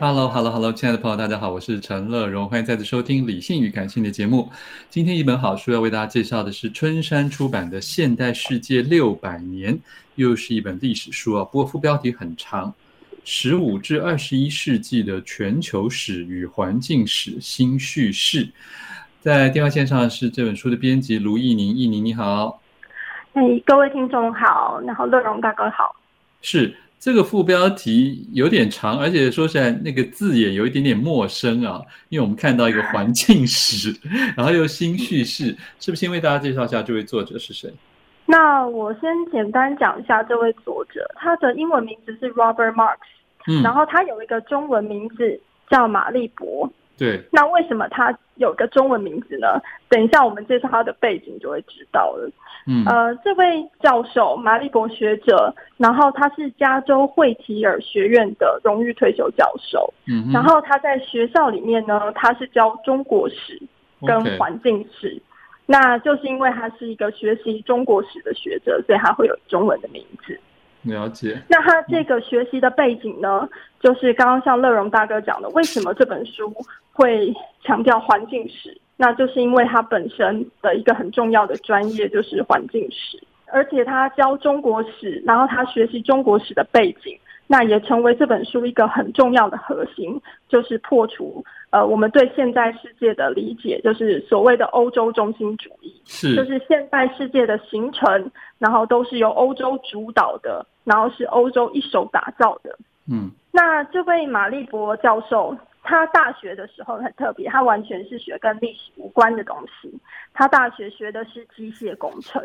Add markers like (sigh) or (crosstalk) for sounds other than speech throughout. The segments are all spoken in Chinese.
Hello，Hello，Hello，hello, hello, 亲爱的朋友，大家好，我是陈乐荣，欢迎再次收听《理性与感性》的节目。今天一本好书要为大家介绍的是春山出版的《现代世界六百年》，又是一本历史书啊。不过副标题很长，《十五至二十一世纪的全球史与环境史新叙事》。在电话线上是这本书的编辑卢奕宁，奕宁你好。哎，各位听众好，然后乐荣大哥好。是。这个副标题有点长，而且说起来那个字也有一点点陌生啊。因为我们看到一个环境史，(laughs) 然后又新叙事，是不是先为大家介绍一下这位作者是谁？那我先简单讲一下这位作者，他的英文名字是 Robert Marks，嗯，然后他有一个中文名字叫玛丽博。对，那为什么他有个中文名字呢？等一下我们介绍他的背景就会知道了。嗯，呃，这位教授马利博学者，然后他是加州惠提尔学院的荣誉退休教授。嗯，然后他在学校里面呢，他是教中国史跟环境史。那就是因为他是一个学习中国史的学者，所以他会有中文的名字。了解。那他这个学习的背景呢，就是刚刚像乐荣大哥讲的，为什么这本书会强调环境史？那就是因为他本身的一个很重要的专业就是环境史，而且他教中国史，然后他学习中国史的背景，那也成为这本书一个很重要的核心，就是破除呃我们对现在世界的理解，就是所谓的欧洲中心主义，是就是现代世界的形成，然后都是由欧洲主导的。然后是欧洲一手打造的，嗯，那这位马立博教授，他大学的时候很特别，他完全是学跟历史无关的东西，他大学学的是机械工程，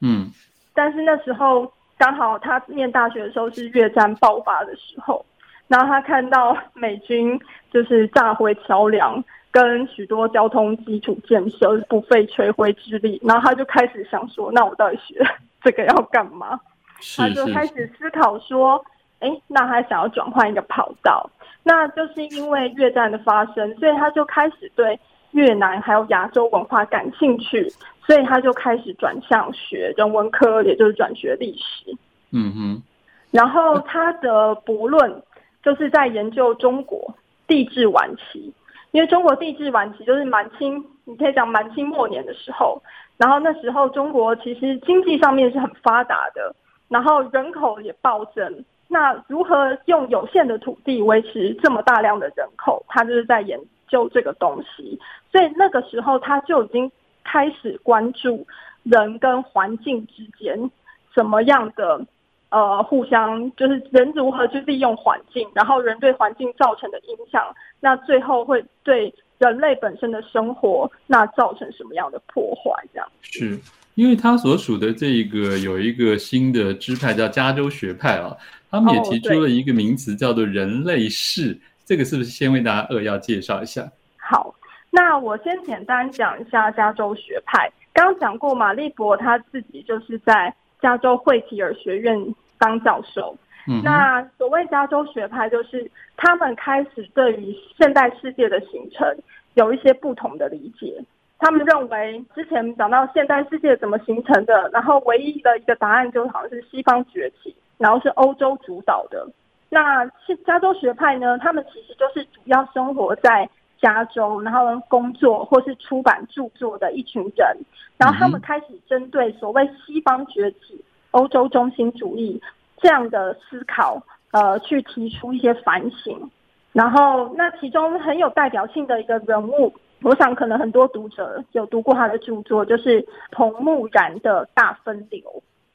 嗯，但是那时候刚好他念大学的时候是越战爆发的时候，然后他看到美军就是炸毁桥梁跟许多交通基础建设不费吹灰之力，然后他就开始想说，那我到底学这个要干嘛？他就开始思考说：“哎，那他想要转换一个跑道，那就是因为越战的发生，所以他就开始对越南还有亚洲文化感兴趣，所以他就开始转向学人文科，也就是转学历史。嗯哼，然后他的博论就是在研究中国地质晚期，因为中国地质晚期就是满清，你可以讲满清末年的时候，然后那时候中国其实经济上面是很发达的。”然后人口也暴增，那如何用有限的土地维持这么大量的人口？他就是在研究这个东西，所以那个时候他就已经开始关注人跟环境之间怎么样的呃互相，就是人如何去利用环境，然后人对环境造成的影响，那最后会对人类本身的生活那造成什么样的破坏？这样是。因为他所属的这个有一个新的支派叫加州学派啊，他们也提出了一个名词叫做人类世，这个是不是先为大家扼要介绍一下？好，那我先简单讲一下加州学派。刚刚讲过，马立博他自己就是在加州惠提尔学院当教授。嗯，那所谓加州学派，就是他们开始对于现代世界的形成有一些不同的理解。他们认为之前讲到现代世界怎么形成的，然后唯一的一个答案就好像是西方崛起，然后是欧洲主导的。那加州学派呢？他们其实就是主要生活在加州，然后工作或是出版著作的一群人。然后他们开始针对所谓西方崛起、欧洲中心主义这样的思考，呃，去提出一些反省。然后，那其中很有代表性的一个人物。我想，可能很多读者有读过他的著作，就是彭木然的《大分流》。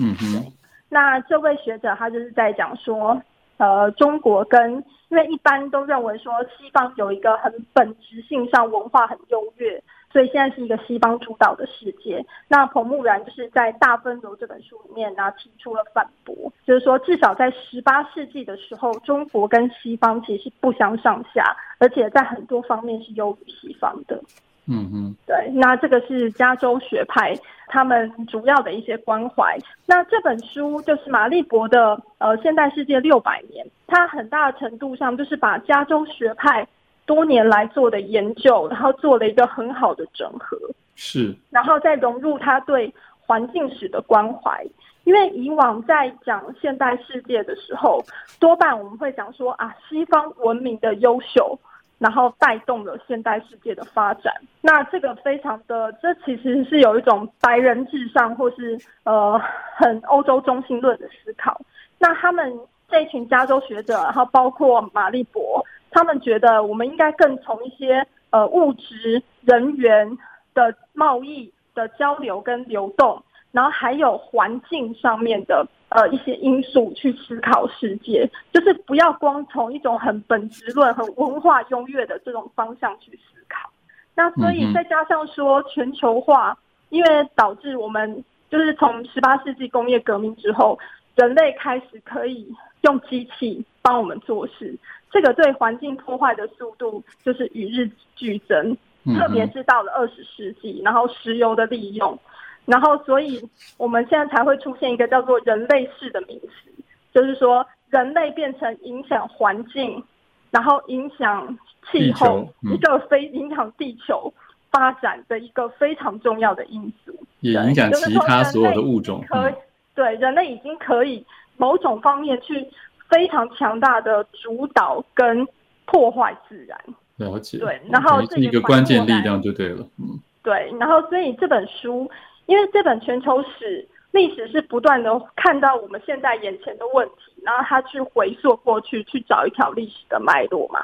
嗯哼。那这位学者他就是在讲说，呃，中国跟因为一般都认为说西方有一个很本质性上文化很优越。所以现在是一个西方主导的世界。那彭木然就是在《大分流》这本书里面呢，提出了反驳，就是说至少在十八世纪的时候，中国跟西方其实是不相上下，而且在很多方面是优于西方的。嗯嗯，对。那这个是加州学派他们主要的一些关怀。那这本书就是马立博的呃《现代世界六百年》，它很大程度上就是把加州学派。多年来做的研究，然后做了一个很好的整合，是，然后再融入他对环境史的关怀。因为以往在讲现代世界的时候，多半我们会讲说啊，西方文明的优秀，然后带动了现代世界的发展。那这个非常的，这其实是有一种白人至上，或是呃很欧洲中心论的思考。那他们这一群加州学者，然后包括马立博。他们觉得我们应该更从一些呃物质、人员的贸易的交流跟流动，然后还有环境上面的呃一些因素去思考世界，就是不要光从一种很本质论、很文化优越的这种方向去思考。那所以再加上说全球化，因为导致我们就是从十八世纪工业革命之后，人类开始可以用机器帮我们做事。这个对环境破坏的速度就是与日俱增，特别是到了二十世纪，然后石油的利用，然后所以我们现在才会出现一个叫做人类式的名词，就是说人类变成影响环境，然后影响气候一个非影响地球发展的一个非常重要的因素，也影响其他所有的物种。可以，对，人类已经可以某种方面去。非常强大的主导跟破坏自然，了解。对，然后这一个关键力量就对了，嗯，对。然后所以这本书，因为这本全球史历史是不断的看到我们现在眼前的问题，然后他去回溯过去，去找一条历史的脉络嘛。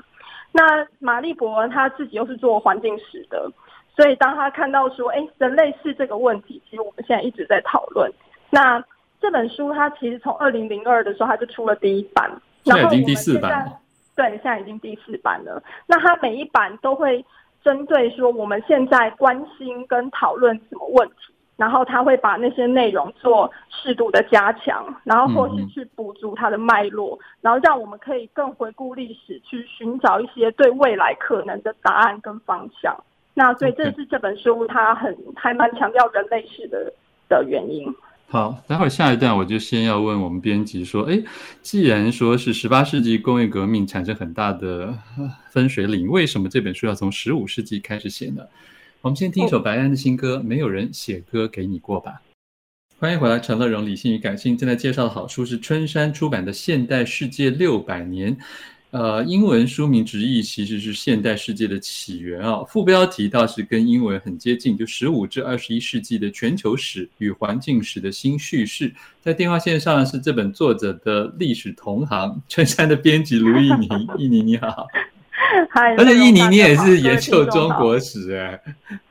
那马立博他自己又是做环境史的，所以当他看到说，哎，人类是这个问题，其实我们现在一直在讨论。那这本书它其实从二零零二的时候它就出了第一版，现在已经第四版了。对，现在已经第四版了。那它每一版都会针对说我们现在关心跟讨论什么问题，然后它会把那些内容做适度的加强，然后或是去补足它的脉络，然后让我们可以更回顾历史，去寻找一些对未来可能的答案跟方向。那所以这是这本书它很还蛮强调人类史的的原因。好，待会儿下一段我就先要问我们编辑说，哎，既然说是十八世纪工业革命产生很大的分水岭，为什么这本书要从十五世纪开始写呢？我们先听一首白安的新歌，哦《没有人写歌给你过吧》。欢迎回来，陈乐融理性与感性正在介绍的好书是春山出版的《现代世界六百年》。呃，英文书名直译其实是现代世界的起源啊，副标题倒是跟英文很接近，就十五至二十一世纪的全球史与环境史的新叙事。在电话线上是这本作者的历史同行，春山的编辑卢奕宁，奕宁你好，(laughs) 嗨，而且奕宁你也是研究中国史哎，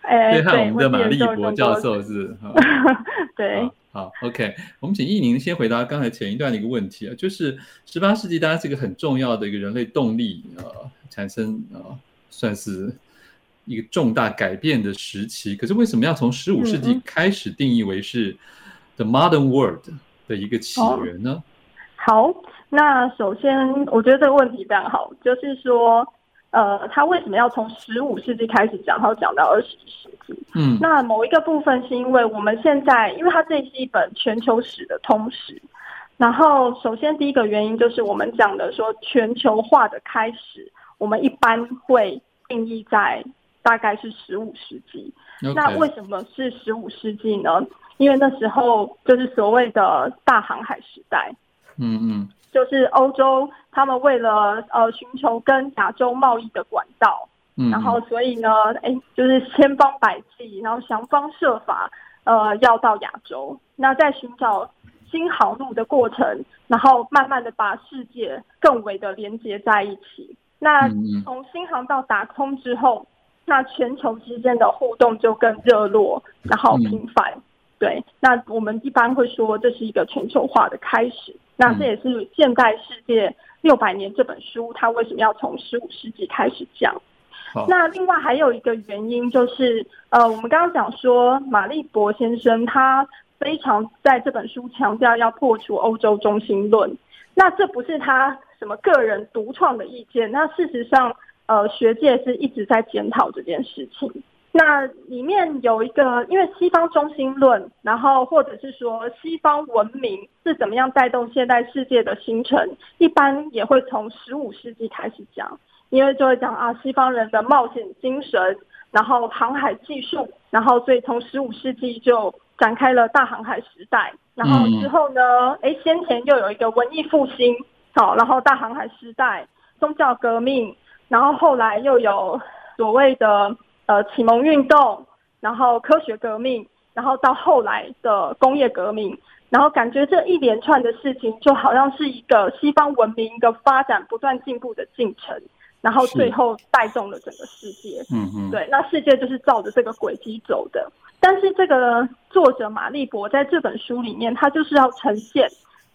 哎，对，和我们的马立博教授是，(laughs) 对。好，OK，我们请易宁先回答刚才前一段的一个问题啊，就是十八世纪当然是一个很重要的一个人类动力呃产生呃算是一个重大改变的时期，可是为什么要从十五世纪开始定义为是 the modern world 的一个起源呢？好，好，那首先我觉得这个问题非常好，就是说。呃，他为什么要从十五世纪开始讲，然后讲到二十一世纪？嗯，那某一个部分是因为我们现在，因为它这是一本全球史的通史。然后，首先第一个原因就是我们讲的说全球化的开始，我们一般会定义在大概是十五世纪。那为什么是十五世纪呢？因为那时候就是所谓的大航海时代。嗯嗯，就是欧洲他们为了呃寻求跟亚洲贸易的管道，嗯，然后所以呢，哎，就是千方百计，然后想方设法，呃，要到亚洲。那在寻找新航路的过程，然后慢慢的把世界更为的连接在一起。那从新航道打通之后，那全球之间的互动就更热络，然后频繁。嗯、对，那我们一般会说这是一个全球化的开始。那这也是《现代世界六百年》这本书，它为什么要从十五世纪开始讲？那另外还有一个原因就是，呃，我们刚刚讲说，马立博先生他非常在这本书强调要破除欧洲中心论。那这不是他什么个人独创的意见，那事实上，呃，学界是一直在检讨这件事情。那里面有一个，因为西方中心论，然后或者是说西方文明是怎么样带动现代世界的形成，一般也会从十五世纪开始讲，因为就会讲啊，西方人的冒险精神，然后航海技术，然后所以从十五世纪就展开了大航海时代，然后之后呢，哎，先前又有一个文艺复兴，好，然后大航海时代，宗教革命，然后后来又有所谓的。呃，启蒙运动，然后科学革命，然后到后来的工业革命，然后感觉这一连串的事情就好像是一个西方文明一个发展不断进步的进程，然后最后带动了整个世界。嗯嗯，对，那世界就是照着这个轨迹走的。但是这个作者马立博在这本书里面，他就是要呈现，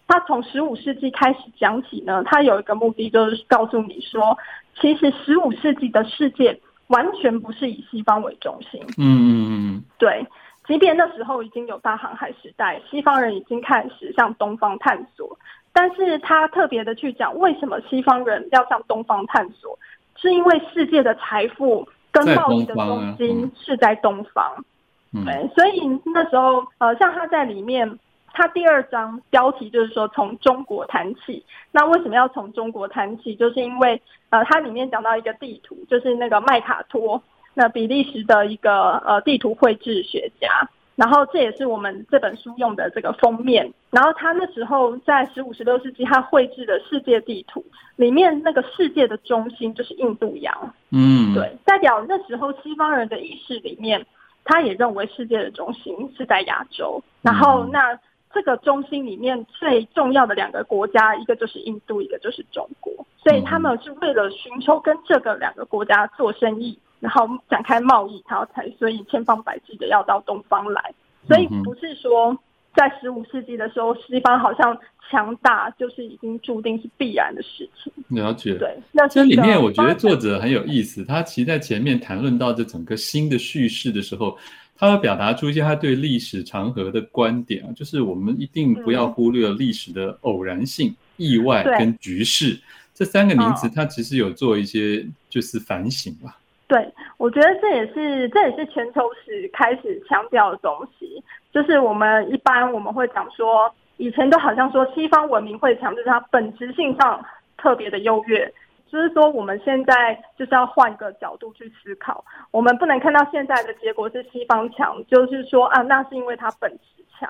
他从十五世纪开始讲起呢，他有一个目的就是告诉你说，其实十五世纪的世界。完全不是以西方为中心。嗯嗯嗯，对，即便那时候已经有大航海时代，西方人已经开始向东方探索，但是他特别的去讲，为什么西方人要向东方探索，是因为世界的财富跟贸易的中心是在东方。嗯，对，所以那时候，呃，像他在里面。他第二章标题就是说从中国谈起，那为什么要从中国谈起？就是因为呃，它里面讲到一个地图，就是那个麦卡托，那比利时的一个呃地图绘制学家，然后这也是我们这本书用的这个封面。然后他那时候在十五、十六世纪，他绘制的世界地图里面那个世界的中心就是印度洋，嗯，对，代表那时候西方人的意识里面，他也认为世界的中心是在亚洲，然后那。这个中心里面最重要的两个国家，一个就是印度，一个就是中国，所以他们是为了寻求跟这个两个国家做生意，然后展开贸易，然后才所以千方百计的要到东方来。所以不是说在十五世纪的时候，西方好像强大就是已经注定是必然的事情。了解。对，那这里面我觉得作者很有意思，他其实在前面谈论到这整个新的叙事的时候。他会表达出一些他对历史长河的观点啊，就是我们一定不要忽略历史的偶然性、嗯、意外跟局势这三个名词，他其实有做一些就是反省吧。对，我觉得这也是这也是全球史开始强调的东西，就是我们一般我们会讲说，以前都好像说西方文明会强，就是它本质性上特别的优越。就是说，我们现在就是要换个角度去思考，我们不能看到现在的结果是西方强，就是说啊，那是因为它本质强。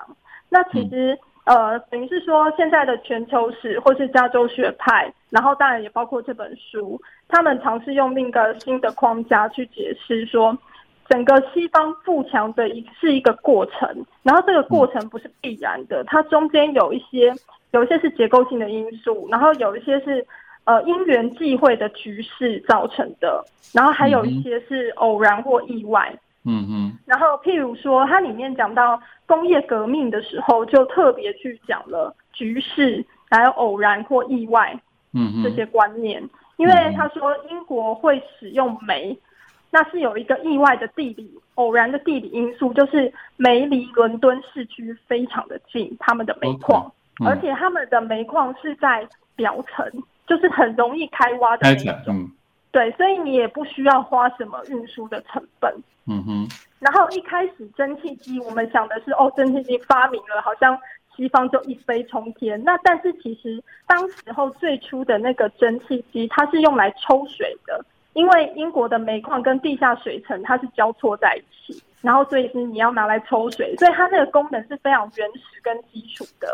那其实呃，等于是说，现在的全球史或是加州学派，然后当然也包括这本书，他们尝试用另一个新的框架去解释说，整个西方富强的一是一个过程，然后这个过程不是必然的，它中间有一些有一些是结构性的因素，然后有一些是。呃，因缘际会的局势造成的，然后还有一些是偶然或意外。嗯嗯。然后，譬如说，它里面讲到工业革命的时候，就特别去讲了局势，还有偶然或意外。嗯这些观念，因为他说英国会使用煤，那是有一个意外的地理、偶然的地理因素，就是煤离伦敦市区非常的近，他们的煤矿，而且他们的煤矿是在表层。就是很容易开挖的那种，嗯、对，所以你也不需要花什么运输的成本。嗯哼。然后一开始蒸汽机，我们想的是哦，蒸汽机发明了，好像西方就一飞冲天。那但是其实当时候最初的那个蒸汽机，它是用来抽水的，因为英国的煤矿跟地下水层它是交错在一起，然后所以是你要拿来抽水，所以它那个功能是非常原始跟基础的。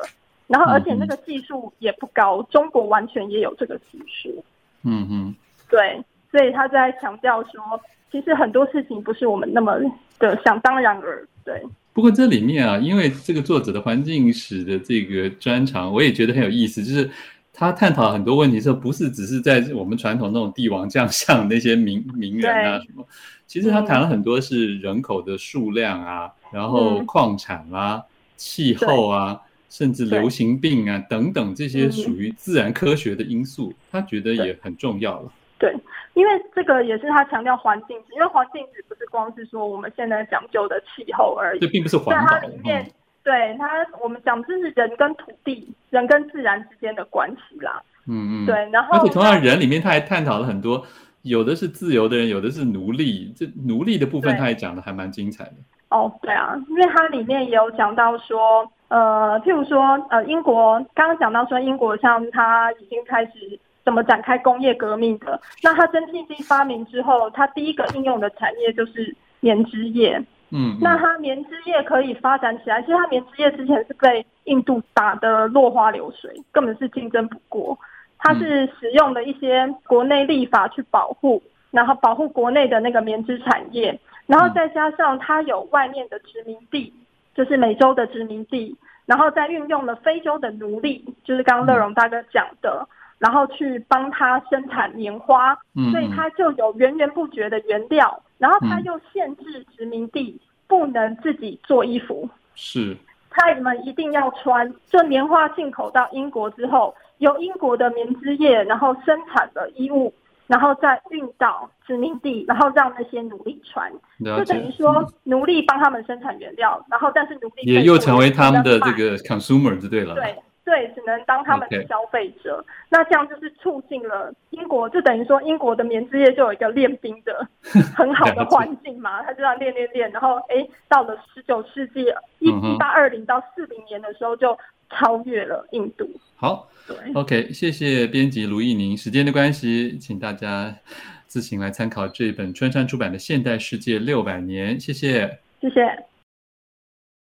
然后而且那个技术也不高，中国完全也有这个技术。嗯嗯，对，所以他在强调说，其实很多事情不是我们那么的想当然而对。不过这里面啊，因为这个作者的环境史的这个专长，我也觉得很有意思，就是。他探讨很多问题的时候，不是只是在我们传统那种帝王将相那些名名人啊什么，其实他谈了很多是人口的数量啊，嗯、然后矿产啊、气候啊，甚至流行病啊等等这些属于自然科学的因素，他觉得也很重要了。对，因为这个也是他强调环境，因为环境只不是光是说我们现在讲究的气候而已，这并不是环保。在它里面。嗯对它，我们讲这是人跟土地、人跟自然之间的关系啦。嗯嗯。对，然后而且同样人里面，他还探讨了很多，有的是自由的人，有的是奴隶。这奴隶的部分，他也讲的还蛮精彩的。哦，对啊，因为它里面也有讲到说，呃，譬如说，呃，英国刚刚讲到说，英国像它已经开始怎么展开工业革命的。那它蒸汽机发明之后，它第一个应用的产业就是棉织业。嗯，那它棉织业可以发展起来，其实它棉织业之前是被印度打得落花流水，根本是竞争不过。它是使用了一些国内立法去保护，然后保护国内的那个棉织产业，然后再加上它有外面的殖民地，就是美洲的殖民地，然后再运用了非洲的奴隶，就是刚刚乐荣大哥讲的，然后去帮他生产棉花，所以他就有源源不绝的原料。然后他又限制殖民地不能自己做衣服，是，他们一定要穿。就棉花进口到英国之后，由英国的棉织业然后生产的衣物，然后再运到殖民地，然后让那些奴隶穿，就等于说奴隶帮他们生产原料，然后但是奴隶也又成为他们的这个 consumer 就对了。对。对，只能当他们的消费者。那这样就是促进了英国，就等于说英国的棉织业就有一个练兵的 (laughs) 很好的环境嘛。他就这样练练练，然后哎，到了十九世纪一一八二零到四零年的时候，就超越了印度。好，对，OK，谢谢编辑卢艺宁。时间的关系，请大家自行来参考这本春山出版的《现代世界六百年》。谢谢，谢谢。